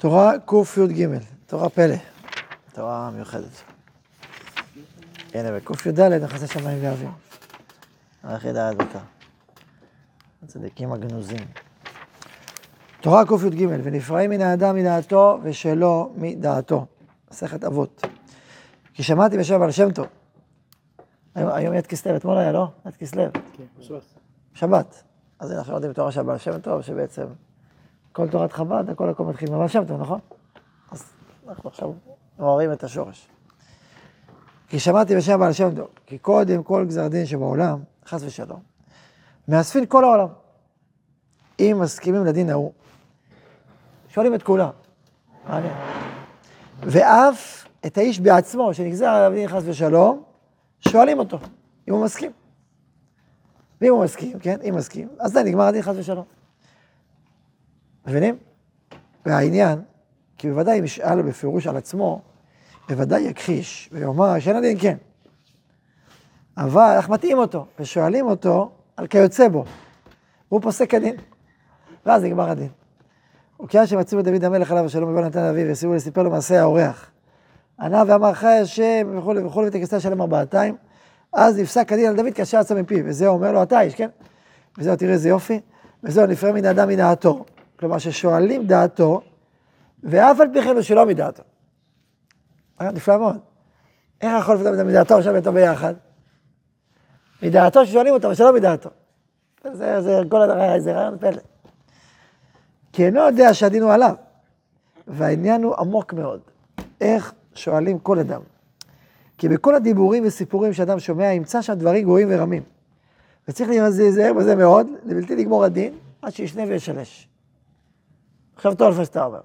תורה קי"ג, תורה פלא, תורה מיוחדת. הנה, בקי"ד נכנסי שמיים ואוויר. היחידה הדתה. הצדיקים הגנוזים. תורה קי"ג, ונפרעים מן האדם מדעתו ושלא מדעתו. מסכת אבות. כי שמעתי בשם בעל שם טוב. היום, יד כסלו, אתמול היה, לא? יד כסלו. כן, שבת. שבת. אז אנחנו לומדים תורה של בעל שם טוב, שבעצם כל תורת חב"ד, הכל הכל מתחיל מבעל שם טוב, נכון? אז אנחנו עכשיו מעוררים את השורש. כי שמעתי בשם בעל שם טוב, כי קודם כל גזר דין שבעולם, חס ושלום, מאספין כל העולם. אם מסכימים לדין ההוא, שואלים את כולם. מעניין. ואף את האיש בעצמו, שנגזר עליו דין חס ושלום, שואלים אותו, אם הוא מסכים. ואם הוא מסכים, כן, אם מסכים, אז זה נגמר הדין חס ושלום. מבינים? והעניין, כי בוודאי אם ישאל בפירוש על עצמו, בוודאי יכחיש ויאמר שאין הדין כן. אבל איך מטעים אותו, ושואלים אותו על כיוצא בו. והוא פוסק כדין, ואז נגמר הדין. וכיוון שמצאו את דוד המלך עליו השלום ובא נתן אביו, וסיפרו לסיפר לו מעשה האורח. ענה ואמר חי השם וכולי וכולי ותכסה שלם ארבעתיים. אז נפסק הדין על דוד כאשר יצא מפיו, וזה אומר לו אתה איש, כן? וזהו תראה איזה יופי, וזהו נפרע מן האדם מדעתו. כלומר ששואלים דעתו, ואף על פי כן הוא שלא מדעתו. היה נפלא מאוד. איך יכול לפתור מדעתו עכשיו איתו ביחד? מדעתו ששואלים אותו, אבל שלא מדעתו. זה, זה כל הדבר, זה רעיון פלא. כי אינו יודע שהדין הוא עליו. והעניין הוא עמוק מאוד. איך שואלים כל אדם. כי בכל הדיבורים וסיפורים שאדם שומע, ימצא שם דברים גרועים ורמים. וצריך להיזהר בזה מאוד, לבלתי לגמור הדין, עד שישנה וישלש. עכשיו טוב לפני שאתה אומר.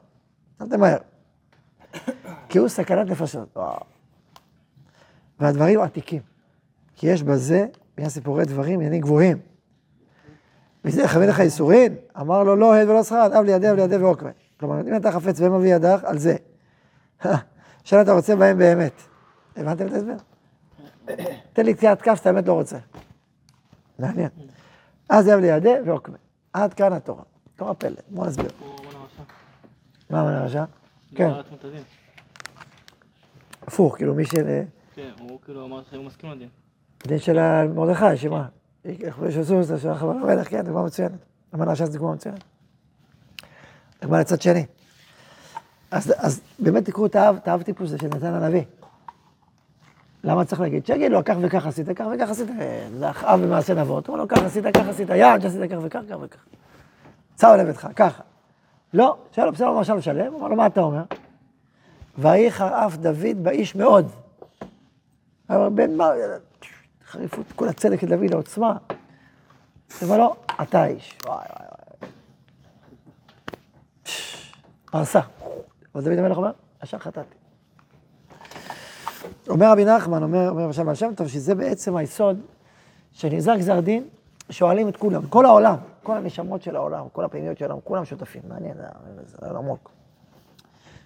אל תמהר. כי הוא סכנת נפשות. והדברים עתיקים. כי יש בזה, בעניין סיפורי דברים, עניינים גבוהים. וזה יכוון לך ייסורין? אמר לו לא הד ולא שכרת, אב לידי אב לידי ועוקבי. כלומר, אם אתה חפץ מביא ידך, על זה. עכשיו אתה רוצה בהם באמת. הבנתם את ההסבר? תן לי קציעת כף שאתה באמת לא רוצה. מעניין. אז יב לידי ועוקבי. עד כאן התורה. תורה פלא. בוא נסביר. מה אמר הרשע? כן. הפוך, כאילו מי של... כן, הוא כאילו אמר שהוא מסכים לדין. דין של מרדכי, שמה? איך שעשו את זה, של החבר המלך, כן, דוגמה מצוינת. אמר הרשע זו דוגמה מצוינת. דוגמה לצד שני. אז, באמת תקראו את האב, טיפוס הזה של נתן הנביא. למה צריך להגיד? שיגיד לו, כך וכך עשית, כך וכך עשית, אה, זה אחאב במעשה נבות. הוא אומר לו, כך עשית, כך עשית, יעד שעשית כך וכך, כך וכך. צר לביתך, ככה. לא, שאל בסדר, הוא עכשיו שלם, אמר לו, מה אתה אומר? ויחר אף דוד באיש מאוד. אבל בן מה, חריפות, כל הצדק של דוד, העוצמה. אומר לו, אתה האיש. וואי וואי וואי. פרסה. אבל דוד המלך אומר, ישר חטאתי. אומר רבי נחמן, אומר, בעל שם טוב, שזה בעצם היסוד, שנגזר גזר דין, שואלים את כולם, כל העולם, כל הנשמות של העולם, כל הפנימיות של העולם, כולם שותפים, מעניין, זה זה עמוק.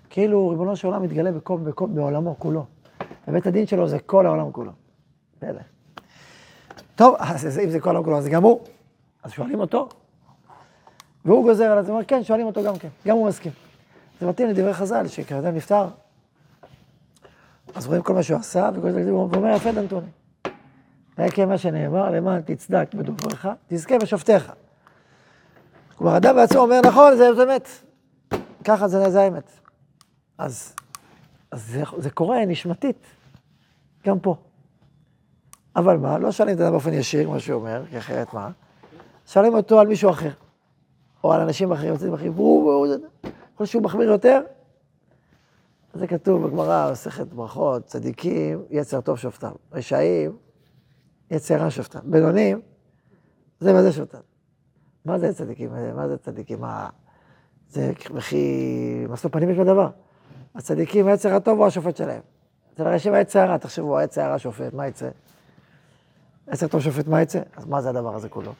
כאילו ריבונו של עולם מתגלה בכל, בכל, בעולמו כולו. ובית הדין שלו זה כל העולם כולו. פלא. טוב, אז אם זה כל העולם כולו, אז זה גם הוא. אז שואלים אותו, והוא גוזר על זה, אומר, כן, שואלים אותו גם כן, גם הוא מסכים. זה מתאים לדברי חז"ל, שכשאדם נפטר, אז רואים כל מה שהוא עשה, והוא אומר, יפה דנטוני. ועקב מה שנאמר, למען תצדק בדוברך, תזכה בשופטיך. כלומר, אדם בעצמו אומר, נכון, זה אמת. ככה זה, זה האמת. אז, אז זה, זה קורה נשמתית, גם פה. אבל מה, לא שואלים את האדם באופן ישיר, כמו שהוא אומר, כי אחרת מה? שואלים אותו על מישהו אחר, או על אנשים אחרים, צדיקים אחרים, והוא, והוא, יכול שהוא מחמיר יותר. זה כתוב בגמרא, מסכת ברכות, צדיקים, יצר טוב שופטם. רשעים, יצר רע שופטם. בינונים, זה וזה שופטם. מה זה צדיקים? מה זה צדיקים? מה... זה וכי... משוא פנים יש בדבר. הצדיקים, היצר הטוב הוא השופט שלהם. אצל הרשעים היצר הרע, תחשבו, היצר הרע שופט, מה יצא? יצר טוב שופט, מה יצא? אז מה זה הדבר הזה כולו?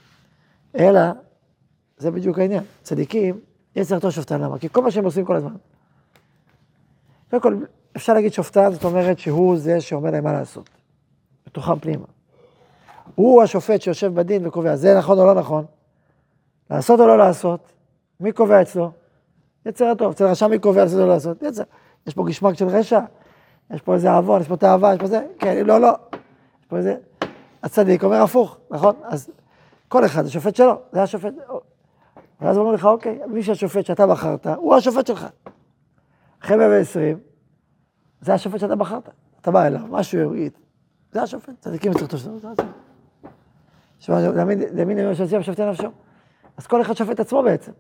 אלא, זה בדיוק העניין. צדיקים, יצר טוב שופטן, למה? כי כל מה שהם עושים כל הזמן. קודם כל, אפשר להגיד שופטן, זאת אומרת שהוא זה שאומר להם מה לעשות. בתוכם פנימה. הוא השופט שיושב בדין וקובע, זה נכון או לא נכון? לעשות או לא לעשות? מי קובע אצלו? יצר הטוב, אצל רשע מי קובע לעשות או לא לעשות, יצר. יש פה גשמק של רשע, יש פה איזה עוון, יש פה תאווה, יש פה זה, כן, לא, לא. יש פה איזה... הצדיק אומר הפוך, נכון? אז כל אחד, השופט שלו, זה השופט. ואז אומרים לך, אוקיי, מי שהשופט שאתה בחרת, הוא השופט שלך. אחרי 120, זה השופט שאתה בחרת. אתה בא אליו, משהו יגיד, זה השופט, צדיקים יצטרכו זה השופט. שמע, למין ימים שעושים שופטי נפשו. אז כל אחד שופט עצמו בעצם,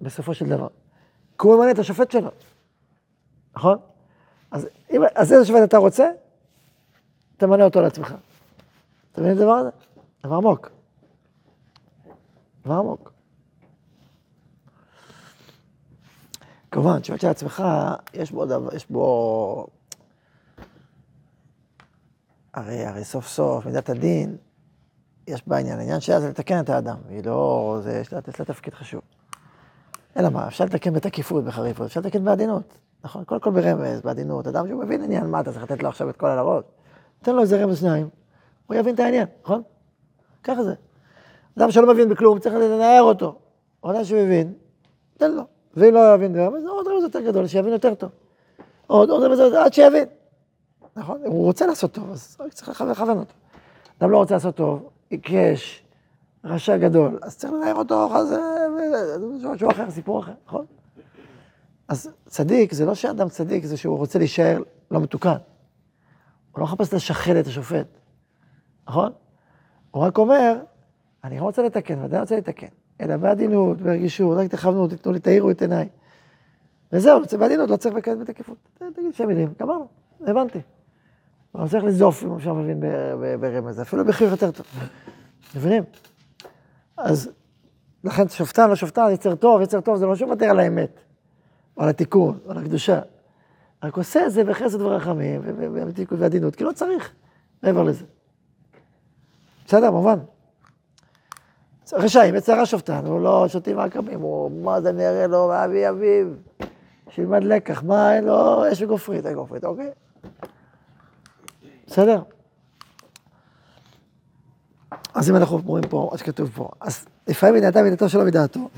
בסופו של דבר. כי הוא ממנה את השופט שלו, נכון? אז, אם, אז איזה שופט אתה רוצה, תמנה אותו לעצמך. אתה מבין את הדבר הזה? דבר עמוק. דבר עמוק. כמובן, שופט של עצמך, יש בו דבר, יש בו... הרי, הרי סוף סוף, מידת הדין, יש בה עניין. העניין שלה זה לתקן את האדם, היא לא... זה, יש לה, יש לה תפקיד חשוב. אלא מה, אפשר לתקן בתקיפות, בחריפות, אפשר לתקן בעדינות. נכון? קודם כל ברמז, בעדינות. אדם שהוא מבין עניין, מה אתה צריך לתת לו עכשיו את כל הראש? תן לו איזה רמז שניים, הוא יבין את העניין, נכון? ככה זה. אדם שלא מבין בכלום, צריך לנער אותו. אדם שמבין, תן לו. ואם לא יבין רמז, עוד רמז יותר גדול, שיבין יותר טוב. עוד, עוד רמז עד שיבין. נכון? הוא רוצה לעשות טוב, אז צריך לכוון אותו. אדם לא רוצה לעשות טוב, עיקש, רשע גדול, אז צריך לנער אותו, אז זה משהו אחר, סיפור אחר, נכון? אז צדיק, זה לא שאדם צדיק, זה שהוא רוצה להישאר לא מתוקן. הוא לא מחפש לשחד את השופט, נכון? הוא רק אומר, אני לא רוצה לתקן, ודאי רוצה לתקן, אלא בעדינות, ברגישות, רק תכוונו, תתנו לי, תאירו את עיניי. וזהו, בעדינות, לא צריך לקיים בתקיפות. תגיד שתי מילים, גמרנו, הבנתי. לא צריך לזוף, אם אפשר להבין ברמז, אפילו בחיוך יותר טוב. מבינים? אז לכן שופטן, לא שופטן, יצר טוב, יצר טוב, זה לא שהוא מוותר על האמת, או על התיקון, או על הקדושה. רק עושה את זה בחסד ורחמים, ובתיקון ועדינות, כי לא צריך מעבר לזה. בסדר, מובן. רשעים, יצר השופטן, הוא לא שותים עקבים, הוא מה זה נראה לו מאבי אביו, שילמד לקח, מה אין לו, אש וגופרית, אין גופרית, אוקיי? בסדר? אז אם אנחנו רואים פה, מה שכתוב פה, אז לפעמים מדעתה מדעתו שלא מדעתו,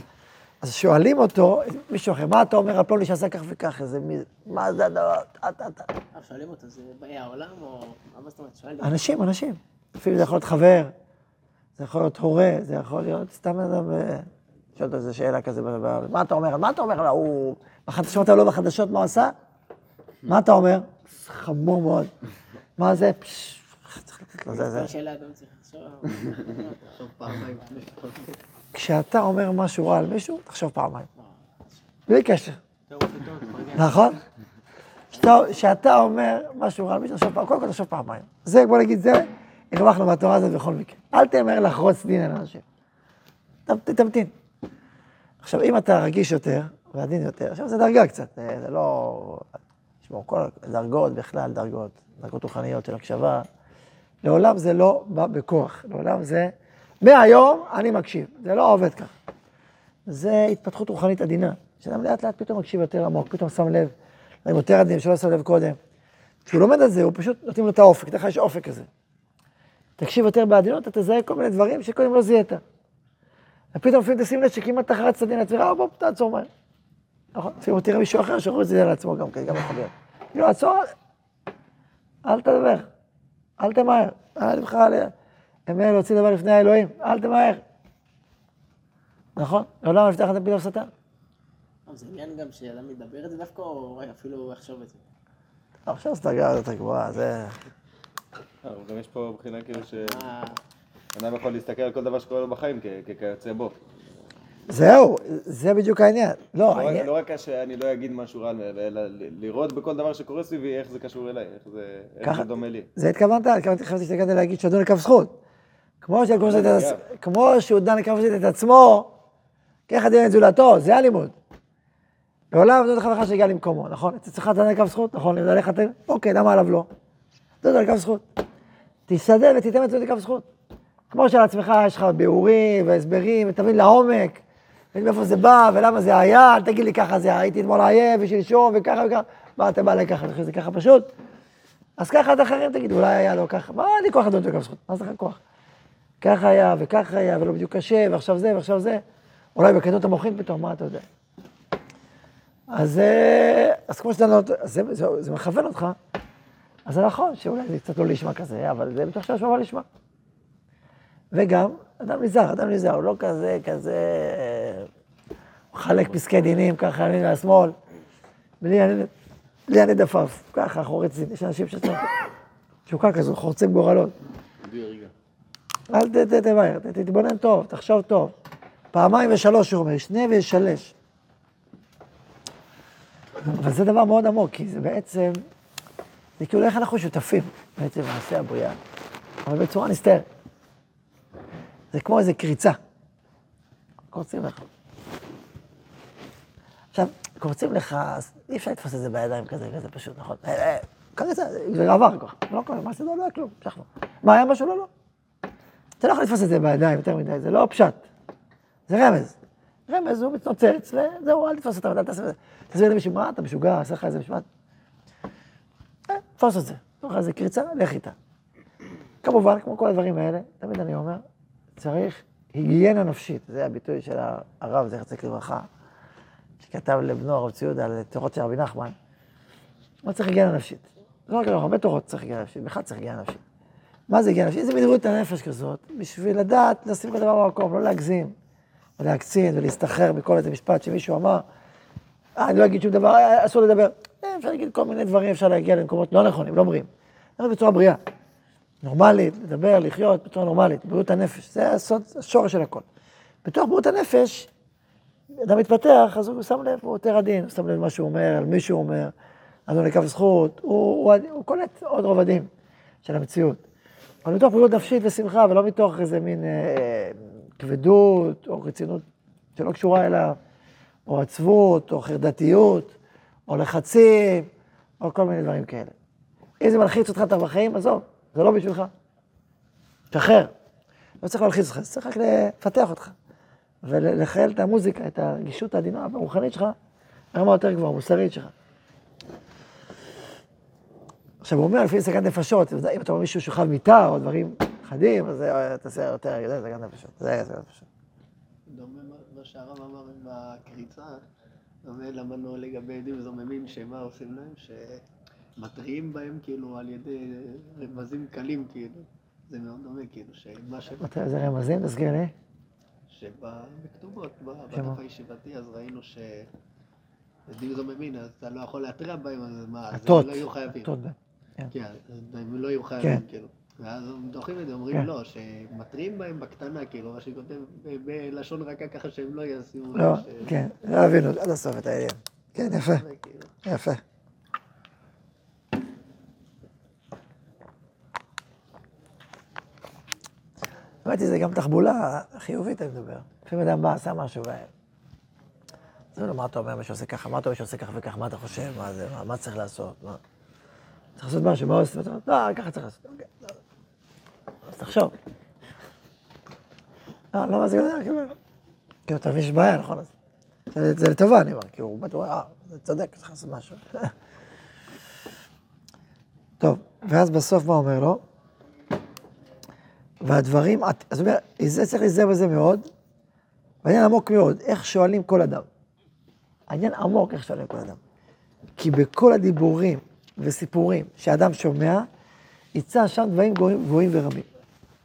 אז שואלים אותו, מישהו אחר, מה אתה אומר על פלוני שעשה כך וכך, איזה מי, מה זה הדבר, אתה, אתה. שואלים אותו, זה באי העולם או... מה זאת אומרת? שואלים. אנשים, אנשים. לפעמים זה יכול להיות חבר, זה יכול להיות הורה, זה יכול להיות סתם אדם, אה, שואל אותו איזה שאלה כזה, מה אתה אומר, מה אתה אומר, הוא, בחדשות, אתה לא בחדשות, מה הוא עשה? מה אתה אומר? חמור מאוד. מה זה? כשאתה אומר משהו רע על מישהו, תחשוב פעמיים. בלי קשר. נכון? כשאתה אומר משהו רע על מישהו, תחשוב פעמיים. קודם כל תחשוב פעמיים. זה, בוא נגיד, זה, הרווחנו מהתורה הזאת בכל מקרה. אל תאמר לחרוץ דין על אנשים. תמתין. עכשיו, אם אתה רגיש יותר, ועדין יותר, עכשיו זה דרגה קצת, זה לא... תשמעו, כל הדרגות בכלל, דרגות, דרגות רוחניות של הקשבה, לעולם זה לא בא בכוח, לעולם זה, מהיום אני מקשיב, זה לא עובד ככה. זה התפתחות רוחנית עדינה, שאדם לאט לאט פתאום מקשיב יותר עמוק, פתאום שם לב, דברים יותר עדינים שלא שם לב קודם. כשהוא לומד על זה, הוא פשוט נותנים לו את האופק, לך יש אופק כזה. תקשיב יותר בעדינות, אתה תזהה כל מיני דברים שקודם לא זיהית. ופתאום לפעמים תשים לב שכמעט אתה חרצת דין לעצמך, בוא, תעצור מהר. נכון? תראה מישהו אחר שיכול לזה לעצמו גם כן, גם לחבר. כאילו, עצור, אל תדבר, אל תמהר, אל תבחר עליה. אמר להוציא דבר לפני האלוהים, אל תמהר. נכון? לעולם נפתח את הפתאום שטן. זה עניין גם שאדם מדבר את זה דווקא, או אפילו יחשוב את זה? עכשיו זה דרגה יותר גבוהה, זה... אבל גם יש פה מבחינה כאילו ש... אדם יכול להסתכל על כל דבר שקורה לו בחיים ככיוצא בו. זהו, זה בדיוק העניין. לא, לא העניין... לא רק שאני לא אגיד משהו רע, אלא לראות בכל דבר שקורה סביבי איך זה קשור אליי, איך זה איך זה דומה לי. זה התכוונת? התכוונתי, חשבתי שהתכוונת להגיד דן לכף זכות. כמו שהוא דן לכף זכות, את עצמו, ככה דין את זולתו, זה הלימוד. בעולם זאת חברך שהגיע למקומו, נכון? אצלך אתה דן לכף זכות, נכון? אם עליך אתה... אוקיי, למה עליו לא? דן לכף זכות. תשתדל ותיתן את זה לכף זכות. כמו שלעצמך יש לך ביאורים והסברים, ותבין לעומק, מאיפה זה בא ולמה זה היה, אל תגיד לי ככה זה, הייתי אתמול עייף ושלשום וככה וככה, מה אתה בא לככה, אני חושב שזה ככה פשוט? אז ככה עד אחרים תגיד, אולי היה לו ככה, מה לי כוח לדון לכף זכות, מה זה לך כוח? ככה היה וככה היה ולא בדיוק קשה, ועכשיו זה ועכשיו זה, אולי בקטנות המוחין פתאום, מה אתה יודע? אז, אה, אז כמו שאתה. זה, זה, זה מכוון אותך, אז זה נכון שאולי זה קצת לא לשמה כזה, אבל זה בטוח שהשמע לשמה. וגם, אדם נזהר, אדם נזהר, הוא לא כזה, כזה... אה, מחלק פסקי דינים ככה, ימין והשמאל, בלי אני דפף, ככה, חורץ, יש אנשים שצריך... תשוקה כזו, חורצים גורלות. אל ת- ת- תמהר, ת- תתבונן טוב, תחשוב טוב. פעמיים ושלוש, הוא אומר, שני וישלש. אבל זה דבר מאוד עמוק, כי זה בעצם, זה כאילו איך אנחנו שותפים בעצם בנושא הבריאה, אבל בצורה נסתרת. זה כמו איזה קריצה. קורצים לך. עכשיו, קורצים לך, אי אפשר לתפוס את זה בידיים כזה, כזה פשוט, נכון? אה, אה, קריצה, זה עבר כבר, לא קורה, מה עשינו? לא היה כלום, המשכנו. מה היה משהו? לא, לא. אתה לא יכול לתפוס את זה בידיים יותר מדי, זה לא פשט. זה רמז. רמז הוא מתנוצץ, וזהו, אל תתפוס אותם, אל תעשה את זה. תסביר למישהו, מה, אתה משוגע, עשה לך איזה משפט? אה, תפוס את זה. תוך איזה קריצה, לך איתה. כמובן, כמו כל הדברים האלה, תמיד אני אומר, צריך היגיינה נפשית. זה הביטוי של הרב, זכר צדיק לברכה, שכתב לבנו הרב ציודה על תורות של רבי נחמן. מה צריך היגיינה נפשית? לא רק הרבה תורות צריך היגיינה נפשית, בכלל צריך היגיינה נפשית. מה זה היגיינה נפשית? זה מדברות הנפש כזאת, בשביל לדעת לשים כל דבר במקום, לא להגזים, ולהקצין ולהסתחרר מכל איזה משפט שמישהו אמר. אה, אני לא אגיד שום דבר, אסור לדבר. אה, אפשר להגיד כל מיני דברים, אפשר להגיע למקומות לא נכונים, לא בריאים. אבל בצורה בריאה. נורמלית, לדבר, לחיות בצורה נורמלית, בריאות הנפש, זה הסוד, השורש של הכל. בתוך בריאות הנפש, אדם מתפתח, אז הוא שם לב, הוא יותר עדין, הוא שם לב למה שהוא אומר, על מי שהוא אומר, אז הוא נקב זכות, הוא, הוא, הוא, הוא קולט עוד רבדים של המציאות. אבל מתוך בריאות נפשית ושמחה, ולא מתוך איזה מין אה, כבדות או רצינות שלא קשורה אליו, או עצבות, או חרדתיות, או לחצים, או כל מיני דברים כאלה. אם זה מלחיץ אותך אתה בחיים, עזוב, זה לא בשבילך. תשחרר. לא צריך להלחיץ אותך, צריך רק לפתח אותך. ולחייל את המוזיקה, את הרגישות העדינה הרוחנית שלך, ברמה יותר גבוהה, מוסרית שלך. עכשיו, הוא אומר, לפי סכנת נפשות, אם אתה אומר מישהו שוכב מיטה או דברים חדים, אז זה תעשה יותר, זה סכנת נפשות. זה סכנת נפשות. דומה מה- שהרב אמר עם הקריצה, דומה למנו לגבי עדים זוממים, שמה עושים להם, שמתריעים בהם כאילו על ידי רמזים קלים כאילו. זה מאוד דומה כאילו, שמה ש... מתי זה רמזים? תסגיר לי. שבכתובות, ב- שמה? בדף הישיבתי, אז ראינו ש... עדים זוממים, אז אתה לא יכול להתריע בהם, אז מה, אז. הם לא יהיו חייבים. הטות. כן, אז הם לא יהיו חייבים, כן. כאילו. ואז הם דוחים את זה, אומרים כן. לא, שמתריעים בהם בקטנה, כאילו, מה שכותב בלשון רכה ככה שהם לא ישימו. לא, כן, לא הבינו עד הסוף את העניין. כן, יפה, כאילו. יפה. היא, זה גם תחבולה חיובית, אני מדבר. לפעמים אדם בא, עשה משהו, ו... זה לא, מה אתה אומר, מי שעושה ככה, מה אתה אומר שעושה ככה וככה, מה אתה חושב, מה זה, מה, מה צריך לעשות, מה... צריך לעשות משהו, מה עושים? אתה אומר, לא, ככה צריך לעשות. אוקיי, לא. אז תחשוב. לא, לא, מה זה יודע, כאילו, כאילו, אתה מבין שיש בעיה, נכון? זה, לטובה, אני אומר, כי הוא אומר, אה, זה צודק, צריך לעשות משהו. טוב, ואז בסוף מה אומר לו? והדברים, אז הוא אומר, זה צריך להיזהר בזה מאוד, והעניין עמוק מאוד, איך שואלים כל אדם. העניין עמוק איך שואלים כל אדם. כי בכל הדיבורים וסיפורים שאדם שומע, יצא שם דברים גבוהים, גבוהים ורבים.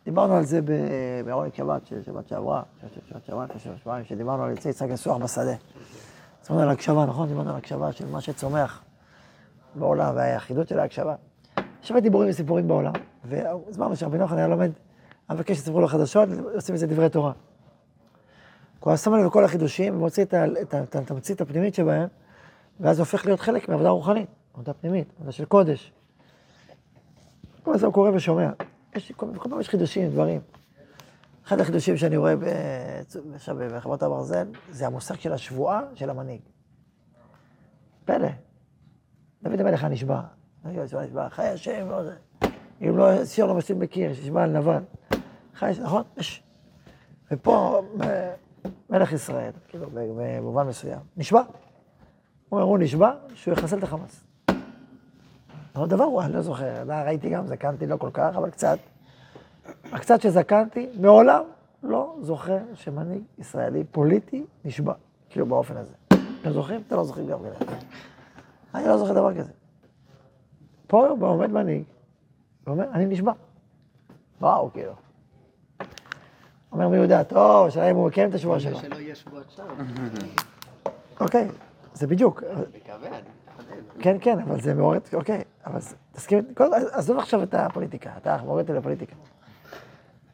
דיברנו על זה ב- בעונג שבת, שבת שעברה, שבת שעברה, שבועיים, שדיברנו על יצא יצחק יסוח בשדה. דיברנו על הקשבה, נכון? דיברנו על הקשבה של מה שצומח בעולם והיחידות של ההקשבה. יש הרבה דיבורים וסיפורים בעולם, והסברנו שרבי נחמן היה לומד, היה מבקש שסיפרו לו חדשות, עושים מזה דברי תורה. הוא היה שם לב לכל החידושים, ומוציא את התמצית הפנימית שבהם, ואז הופך להיות חלק מעבודה רוחנית, עבודה פנימית, עבודה של קודש. כל הזמן קורא ושומע. יש, כל, כל פעם יש חידושים, דברים. אחד החידושים שאני רואה עכשיו בחברת הברזל, זה המושג של השבועה של המנהיג. פלא. דוד המלך. דוד המלך נשבע, חי השם, לא זה. אם לא, סיור לא משלים בקיר, שנשבע על נבל. חי, נכון? יש. ופה, מ- מלך ישראל, כאילו, במובן מסוים, נשבע. הוא אומר, הוא נשבע שהוא יחסל את החמאס. עוד דבר הוא, אני לא זוכר, לא, ראיתי גם, זקנתי לא כל כך, אבל קצת. הקצת שזקנתי, מעולם לא זוכר שמנהיג ישראלי פוליטי נשבע, כאילו באופן הזה. אתם זוכרים? אתם לא זוכרים גם כן. אני לא זוכר דבר כזה. פה עומד מנהיג, ואומר, אני נשבע. וואו, כאילו. אומר מי יודע, טוב, השאלה אם הוא מקיים את השבועה שלו. שלא יהיה שבועת שם. אוקיי, זה בדיוק. כן, כן, אבל זה מעורר, אוקיי, אבל תסכים, עזוב עכשיו את הפוליטיקה, אתה מוריד אותי לפוליטיקה.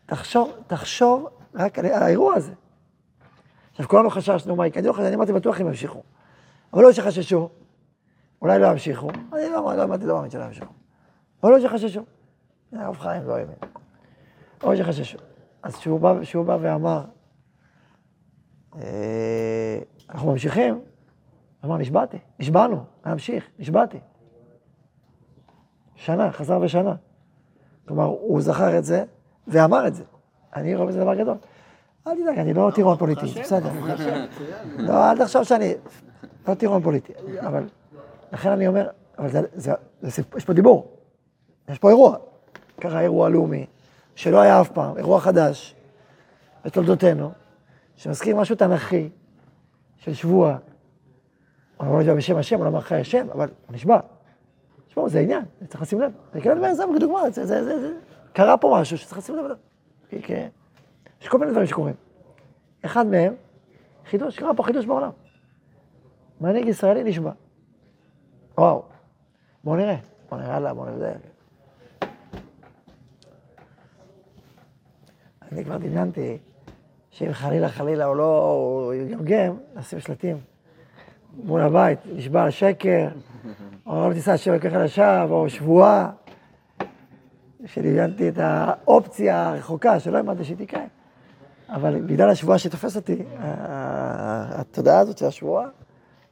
תחשוב, תחשוב רק על האירוע הזה. עכשיו, כולנו חששנו מה חשבתי, אני אמרתי בטוח הם ימשיכו. אבל לא שחששו, אולי לא ימשיכו, אני לא לא אמרתי, לא מאמין שלא ימשיכו. אבל לא שחששו. הרב חיים לא האמין. או שחששו. אז כשהוא בא, כשהוא בא ואמר, אה, אנחנו ממשיכים, אמר, נשבעתי, נשבענו, להמשיך, נשבעתי. שנה, חזר בשנה. כלומר, הוא זכר את זה ואמר את זה. אני רואה בזה דבר גדול. אל תדאג, אני לא טירון פוליטי, בסדר. לא, אל תחשוב שאני לא טירון פוליטי. אבל, לכן אני אומר, אבל זה, זה, זה, יש פה דיבור. יש פה אירוע. קרה אירוע לאומי, שלא היה אף פעם, אירוע חדש בתולדותינו, שמזכיר משהו תנכי של שבוע. הוא לא נשבע בשם השם, הוא לא אמר חיי השם, אבל הוא נשבע. תשמעו, זה עניין, צריך לשים לב. זה כאילו דבר זה כדוגמה, זה, זה, זה, זה, קרה פה משהו שצריך לשים לב אליו. יש כל מיני דברים שקורים. אחד מהם, חידוש, קרה פה חידוש בעולם. מנהיג ישראלי נשבע. וואו, בואו נראה, בואו נראה לה, בואו נראה. אני כבר דמיינתי שאם חלילה חלילה הוא לא, יגמגם, נשים שלטים מול הבית, נשבע על שקר, או לא תישא השם לקחה לשווא, או שבועה, שדמיינתי את האופציה הרחוקה, שלא האמנתי שהיא תקרה. אבל בגלל השבועה שתופס אותי, התודעה הזאת של השבועה,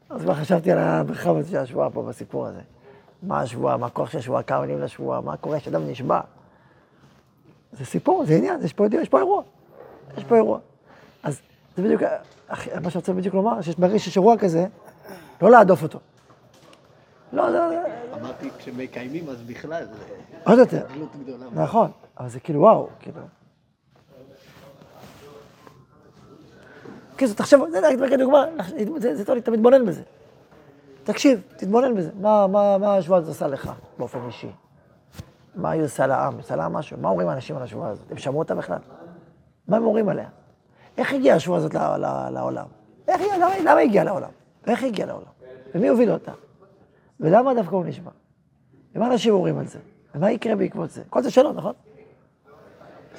אז כבר חשבתי על המרחב הזה של השבועה פה בסיפור הזה. מה השבועה, מה הכוח של השבועה, כמה מילים לשבועה, מה קורה כשאדם נשבע. זה סיפור, זה עניין, יש פה, יש פה אירוע. יש פה אירוע. אז זה בדיוק, מה שאני רוצה בדיוק לומר, שיש ברגע שיש אירוע כזה, לא להדוף אותו. לא, לא, לא, אמרתי, כשמקיימים אז בכלל, זה עוד יותר. נכון, אבל זה כאילו וואו, כאילו. כאילו, תחשוב, זה רק דוגמה, זה טוב אתה מתבונן בזה. תקשיב, תתבונן בזה. מה השבועה הזאת עושה לך באופן אישי? מה היא עושה לעם? היא עושה לעם משהו? מה אומרים האנשים על השבועה הזאת? הם שמעו אותה בכלל? מה הם אומרים עליה? איך הגיעה השבועה הזאת לעולם? איך למה, למה הגיעה לעולם? ואיך הגיעה לעולם? ומי הוביל אותה? ולמה דווקא הוא נשמע? ומה אנשים אומרים על זה? ומה יקרה בעקבות זה? כל זה שאלות, נכון?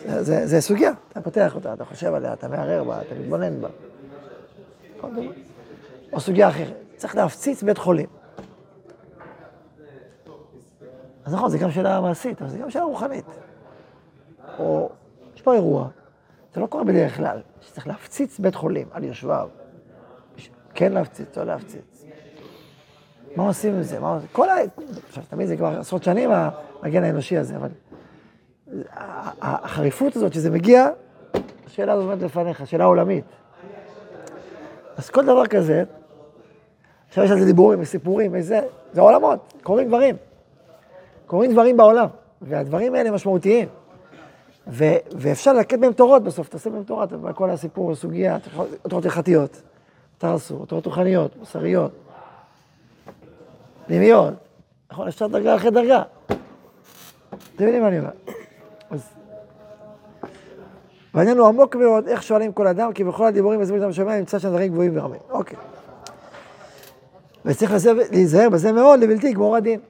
זה, זה, זה סוגיה, אתה פותח אותה, אתה חושב עליה, אתה מערער בה, אתה מתבונן בה. או סוגיה אחרת, צריך להפציץ בית חולים. אז נכון, זה גם שאלה מעשית, אבל זה גם שאלה רוחנית. או, יש פה אירוע, זה לא קורה בדרך כלל, שצריך להפציץ בית חולים על יושביו. כן להפציץ, לא להפציץ. מה עושים עם זה? מה עושים? כל ה... עכשיו, תמיד זה כבר עשרות שנים, המגן האנושי הזה, אבל... החריפות הזאת שזה מגיע, השאלה הזאת עומדת לפניך, שאלה עולמית. אז כל דבר כזה, עכשיו יש על זה דיבורים וסיפורים וזה, זה עולמות, קורים דברים. קורים דברים בעולם, והדברים האלה משמעותיים. ו- ואפשר לקט בהם תורות בסוף, תעשה בהם תורה, כל הסיפור, סוגיה, תורות הלכתיות, תרסו, תורות רוחניות, מוסריות, פנימיות, נכון, אפשר דרגה אחרי דרגה. אתם יודעים מה אני אומר. אז... והעניין הוא עמוק מאוד, איך שואלים כל אדם, כי בכל הדיבורים וזמינות המשמע נמצא שם דברים גבוהים ורמים. אוקיי. וצריך להיזהר בזה מאוד לבלתי יגמור הדין.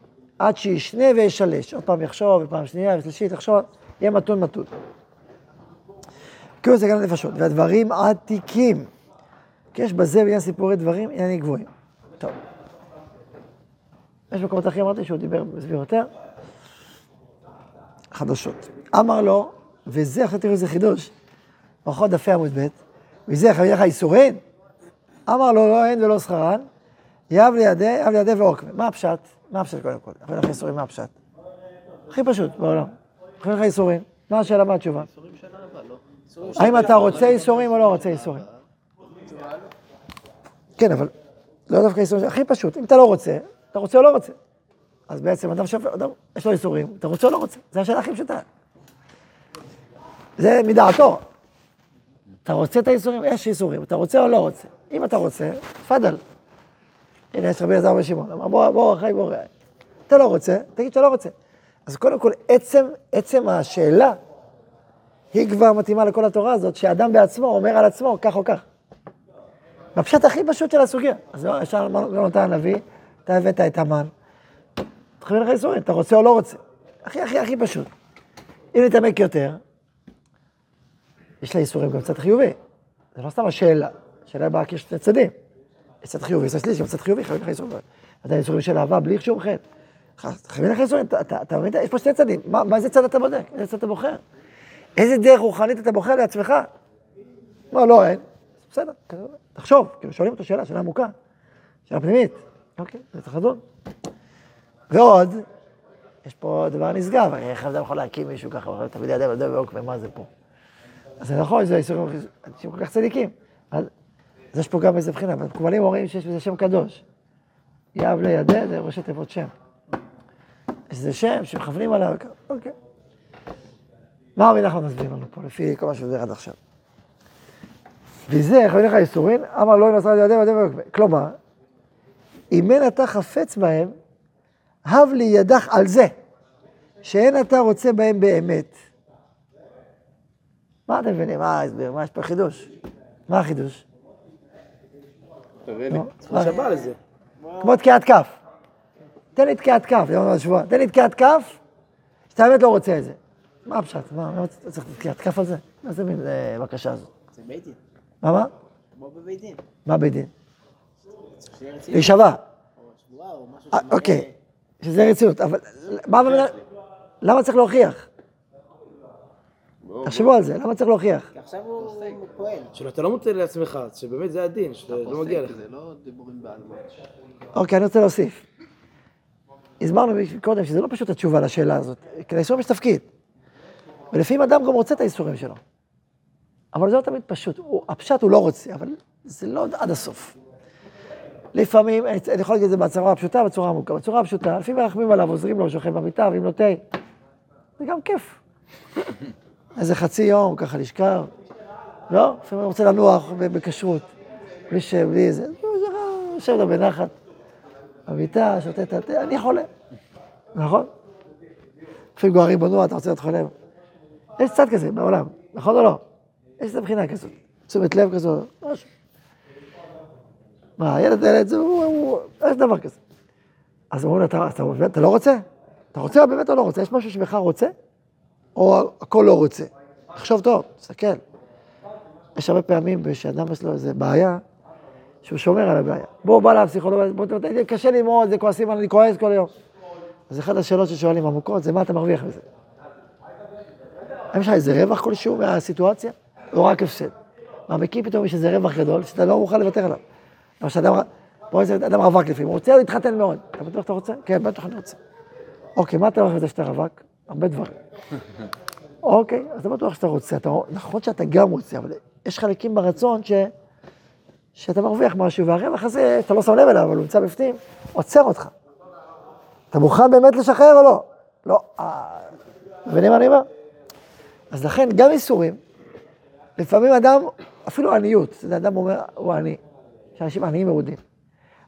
עד שישנה וישלש. עוד פעם יחשוב, ופעם שנייה ושלישית יחשוב, יהיה מתון מתון. כאילו זה גם נפשות. והדברים עתיקים. כי יש בזה בעניין סיפורי דברים עניינים גבוהים. טוב. יש מקומות אחרים, אמרתי שהוא דיבר, הסביר יותר. חדשות. אמר לו, וזה, עכשיו תראו איזה חידוש, ברכות דפי עמוד ב', וזה חייב לך איסורין? אמר לו, לא אין ולא שכרן, יב לידי, יב לידי ועוקמה. מה הפשט? מה הפשט קודם כל? חייב לך איסורים, מה הפשט? הכי פשוט בעולם. חייב לך איסורים. מה השאלה, מה התשובה? לא? האם אתה רוצה איסורים או לא רוצה איסורים? כן, אבל לא דווקא איסורים, הכי פשוט, אם אתה לא רוצה, אתה רוצה או לא רוצה. אז בעצם אדם שווה, אדם, יש לו איסורים, אתה רוצה או לא רוצה? זו השאלה הכי פשוטה. זה מדעתו. אתה רוצה את האיסורים? יש איסורים. אתה רוצה או לא רוצה? אם אתה רוצה, תפאדל. הנה, יש רבי אלעזר ושמעון, אמר, בוא, בוא, אחי, בוא, אתה לא רוצה, תגיד שאתה לא רוצה. אז קודם כל, עצם, עצם השאלה, היא כבר מתאימה לכל התורה הזאת, שאדם בעצמו אומר על עצמו כך או כך. בפשט הכי פשוט של הסוגיה. אז לא, ישר אמר יונתן הנביא, אתה הבאת את המן, תכוון לך איסורים, אתה רוצה או לא רוצה. הכי הכי הכי פשוט. אם נתעמק יותר, יש לה איסורים גם צד חיובי. זה לא סתם השאלה, השאלה באה כי יש צדדים. צד חיובי, צד שלישי, צד חיובי, חייבים לך איסורים. אתה איסורים של אהבה בלי שום חטא. חייבים לך איסורים, אתה- מבין? יש פה שני צדדים. מה איזה צד אתה בודק? איזה צד אתה בוחר? איזה דרך רוחנית אתה בוחר לעצמך? לא, לא, אין. בסדר, תחשוב, כאילו שואלים אותו שאלה, שאלה עמוקה, שאלה פנימית. אוקיי, זה צריך לדון. ועוד, יש פה דבר נשגב, הרי איך אדם יכול להקים מישהו ככה, תמיד ידע ודאי ועוקבי, מה זה פה? אז זה נכון, זה איסורים, אנשים כל כך צדיקים. אז יש פה גם איזה בחינה, המקובלים אומרים שיש בזה שם קדוש. יהב לידע, זה ראשי תיבות שם. זה שם שמכוונים עליו, אוקיי. מה רבי נחמן מסביר לנו פה, לפי כל מה שהוא עד עכשיו? וזה, איך לך איסורין, אמר לא ימסר לידי וידי ועוקבי. כלומר, אם אין אתה חפץ בהם, הב לי ידך על זה, שאין אתה רוצה בהם באמת. מה אתם מבינים? מה ההסבר? מה יש פה חידוש? מה החידוש? תראה לי. שבא לזה. כמו תקיעת כף. תן לי תקיעת כף, יום השבוע. תן לי תקיעת כף, שאתה באמת לא רוצה את זה. מה הפשט? מה, למה אתה צריך תקיעת כף על זה? מה זה מין אה, בקשה הזאת? זה בית דין, מה, מה? כמו בבית דין. מה בית דין? להישבע. אה, אוקיי, שזה רצינות, אבל מה, מה- למה צריך להוכיח? תחשבו על זה, למה צריך להוכיח? כי עכשיו הוא פועל. שאתה לא מוצא לעצמך, שבאמת זה הדין, שאתה לא מגיע לך. זה לא דיבורים. אוקיי, אני רוצה להוסיף. הסברנו קודם שזה לא פשוט התשובה לשאלה הזאת, כי לאיסורים יש תפקיד. ולפעמים אדם גם רוצה את האיסורים שלו. אבל זה לא תמיד פשוט. הוא, הפשט הוא לא רוצה, אבל זה לא עד הסוף. לפעמים, אני, אני יכול להגיד את זה בצורה הפשוטה, בצורה עמוקה. בצורה הפשוטה, לפעמים מרחמים עליו, עוזרים לו, שוכב במיטה, ואם לא תה. זה גם כיף. איזה חצי יום, ככה לשכב. לא? לפעמים הוא רוצה לנוח בכשרות. בלי ש... בלי זה. יושב לו בנחת. במיטה, שותה את התה, אני חולה. נכון? לפעמים גוערים בנוע, אתה רוצה להיות חולה. יש צד כזה בעולם, נכון או לא? יש איזו בחינה כזאת, תשומת לב כזו, משהו. מה, ילד, ילד, זה הוא, הוא, יש דבר כזה. אז אומרים לו, אתה, אתה, אתה לא רוצה? אתה רוצה או באמת או לא רוצה? יש משהו שבך רוצה? או הכל לא רוצה? תחשוב טוב, תסתכל. יש הרבה פעמים שאדם יש לו איזה בעיה, שהוא שומר על הבעיה. בוא, בא לפסיכולוג, בוא, קשה לי מאוד, זה כועסים, אני כועס כל היום. אז אחת השאלות ששואלים עמוקות זה מה אתה מרוויח מזה. האם יש לך איזה רווח כלשהו מהסיטואציה, או רק הפסד? מעמיקים פתאום יש איזה רווח גדול שאתה לא מוכן לוותר עליו. אבל שאדם, בוא איזה אדם רווק לפעמים, הוא רוצה להתחתן מאוד. אתה בטוח שאתה רוצה? כן, בטח אני רוצה. אוקיי, מה אתה מרוויח מזה שאתה רווק? הרבה דברים. אוקיי, אז אתה בטוח שאתה רוצה. אתה, נכון שאתה גם רוצה, אבל יש חלקים ברצון ש... שאתה מרוויח משהו, והרווח הזה, אתה לא שם לב אליו, אבל הוא נמצא בפנים, עוצר אותך. אתה מוכן באמת לשחרר או לא? לא. אה, מבינים מה אני אומר? אז לכן, גם איסורים, לפעמים אדם, אפילו עניות, זה אדם אומר, הוא עני. יש אנשים עניים מרודים.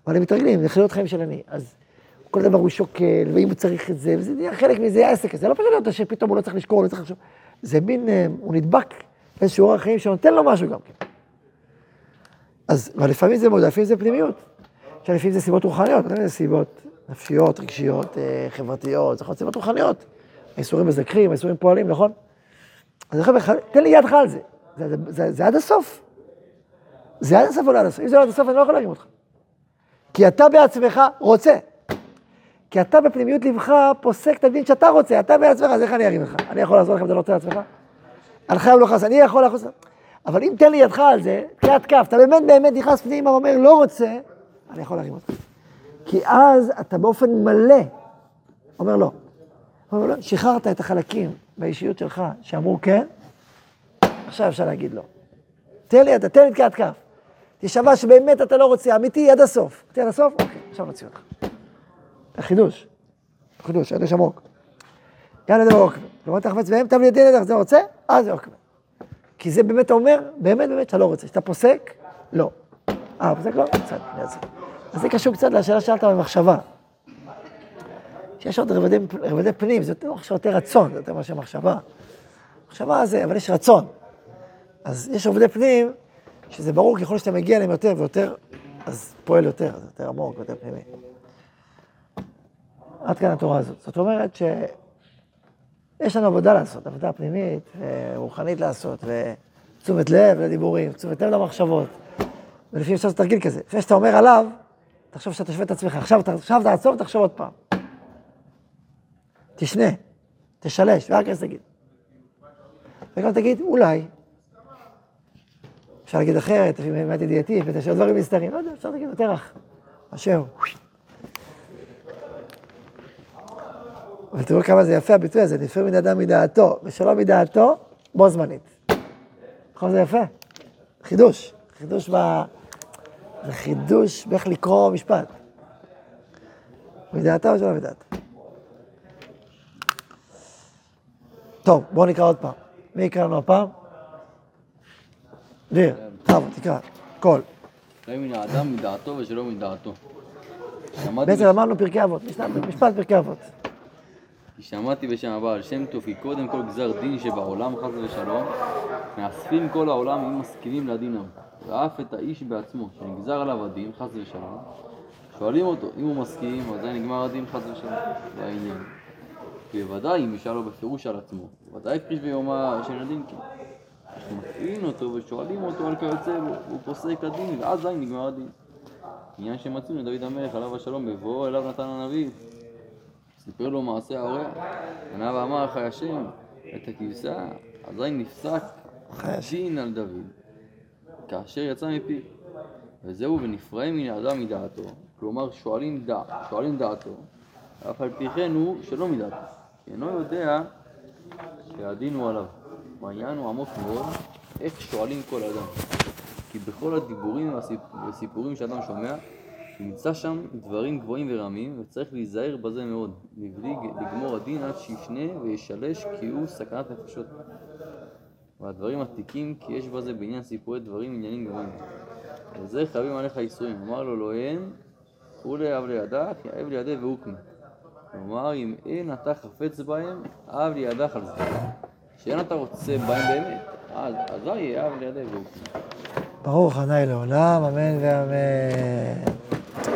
אבל הם מתרגלים, לחיות חיים של עני. אז כל דבר הוא שוקל, ואם הוא צריך את זה, וזה נהיה חלק מזה העסק הזה. זה לא פשוט להיות שפתאום הוא לא צריך לשקול, הוא לא צריך לחשוב. זה מין, אה, הוא נדבק באיזשהו אורח חיים שנותן לו משהו גם כן. אז, אבל לפעמים זה מודע, לפעמים זה פנימיות. עכשיו, לפעמים זה סיבות רוחניות, זה סיבות נפשיות, רגשיות, אה, חברתיות, זה יכול להיות סיבות רוחניות. האיסורים מזכרים, האיסורים פועלים, נכון? אז חבר'ה, תן לי ידך על זה. זה, זה, זה, זה עד הסוף. זה עד הסוף או לא עד הסוף? אם זה לא עד הסוף, אני לא יכול להרים אותך. כי אתה בעצמך רוצה. כי אתה בפנימיות לבך פוסק את הדין שאתה רוצה, אתה בעצמך, אז איך אני ארים לך? אני יכול לעזור לך אם אתה לא רוצה לעצמך? על חייב לא חס, אני יכול לחוס... אבל אם תן לי ידך על זה, תקיעת כף, אתה באמת באמת נכנס פנימה ואומר לא רוצה, אני יכול להרים אותך. כי אז אתה באופן מלא אומר לא. אומר לא, שחררת את החלקים באישיות שלך שאמרו כן, עכשיו אפשר להגיד לא. תן לי, תן לי תקיעת כף. תשמע שבאמת אתה לא רוצה, אמיתי, עד הסוף. תהיה עד הסוף? אוקיי, עכשיו נוציא אותך. חידוש. חידוש, חידוש עמוק. יאללה דבר עוקבה. לא אתה חפץ בהם, תביא ידי נדח, זה רוצה? אה, זה עוקבה. כי זה באמת אומר, באמת באמת שאתה לא רוצה. שאתה פוסק, לא. אה, פוסק לא? אעשה. אז זה קשור קצת לשאלה ששאלת במחשבה. שיש עוד רבדי, פנים, זה יותר, מחשבה, יותר רצון, זה יותר מאשר מחשבה. מחשבה זה, אבל יש רצון. אז יש עובדי פנים, שזה ברור ככל שאתה מגיע אליהם יותר ויותר, אז פועל יותר, זה יותר עמוק, יותר פנימי. עד כאן התורה הזאת. זאת אומרת שיש לנו עבודה לעשות, עבודה פנימית, רוחנית לעשות, ותשומת לב לדיבורים, תשומת לב למחשבות. ולפעמים אפשר לעשות תרגיל כזה. לפני שאתה אומר עליו, תחשוב שאתה תשווה את עצמך. עכשיו, עכשיו תעצור, תחשוב עוד פעם. תשנה, תשלש, ורק אז תגיד. וגם תגיד, אולי. אפשר להגיד אחרת, לפעמים באמת ידיעתי, ויש עוד דברים נסתרים, לא יודע, אפשר להגיד יותר רך. מאשר. אבל תראו כמה זה יפה הביטוי הזה, נפר מן אדם מדעתו, ושלא מדעתו, בו זמנית. נכון זה יפה? חידוש. חידוש ב... זה חידוש באיך לקרוא משפט. מדעתו או שלא מדעתו. טוב, בואו נקרא עוד פעם. מי יקרא לנו הפעם? דביר, בכבוד, תקרא. קול. חי מן האדם מדעתו ושלא מדעתו. בעצם אמרנו פרקי אבות, משפט פרקי אבות. כי שמעתי בשם הבעל שם טוב כי קודם כל גזר דין שבעולם חס ושלום מאספים כל העולם אם מסכימים לדינם. ואף את האיש בעצמו שנגזר עליו הדין חס ושלום שואלים אותו אם הוא מסכים אזי נגמר הדין חס ושלום? זה העניין בוודאי אם ישאל לו בפירוש על עצמו ודאי הפריש ביומה של הדין כי אנחנו מטעין אותו ושואלים אותו על כיוצא בו והוא פוסק הדין ואזי נגמר הדין. עניין שמצאנו לדוד המלך עליו השלום בבואו אליו נתן הנביא סיפר לו מעשה האורח, ענה ואמר חי השם את הכבשה, אזי נפסק דין על דוד, כאשר יצא מפיו. וזהו ונפרעים מן האדם מדעתו, כלומר שואלים, דע, שואלים דעתו, אף על פי כן הוא שלא מדעתו, כי אינו יודע שהדין הוא עליו. והעניין הוא עמוק מאוד, איך שואלים כל אדם. כי בכל הדיבורים והסיפ- והסיפורים שאדם שומע, נמצא שם דברים גבוהים ורמים, וצריך להיזהר בזה מאוד, מבלי לגמור הדין עד שישנה וישלש כי הוא סכנת נפשות. והדברים עתיקים כי יש בזה בעניין סיפורי דברים עניינים גבוהים. וזה חייבים עליך איסורים. אמר לו לא אין, כולי אב לידך, יאב לידי והוקמה. כלומר, אם אין אתה חפץ בהם, אב לידך על זה. שאין אתה רוצה בהם באמת, אז אזי אב לידי והוקמה. ברוך ה' לעולם, אמן ואמן.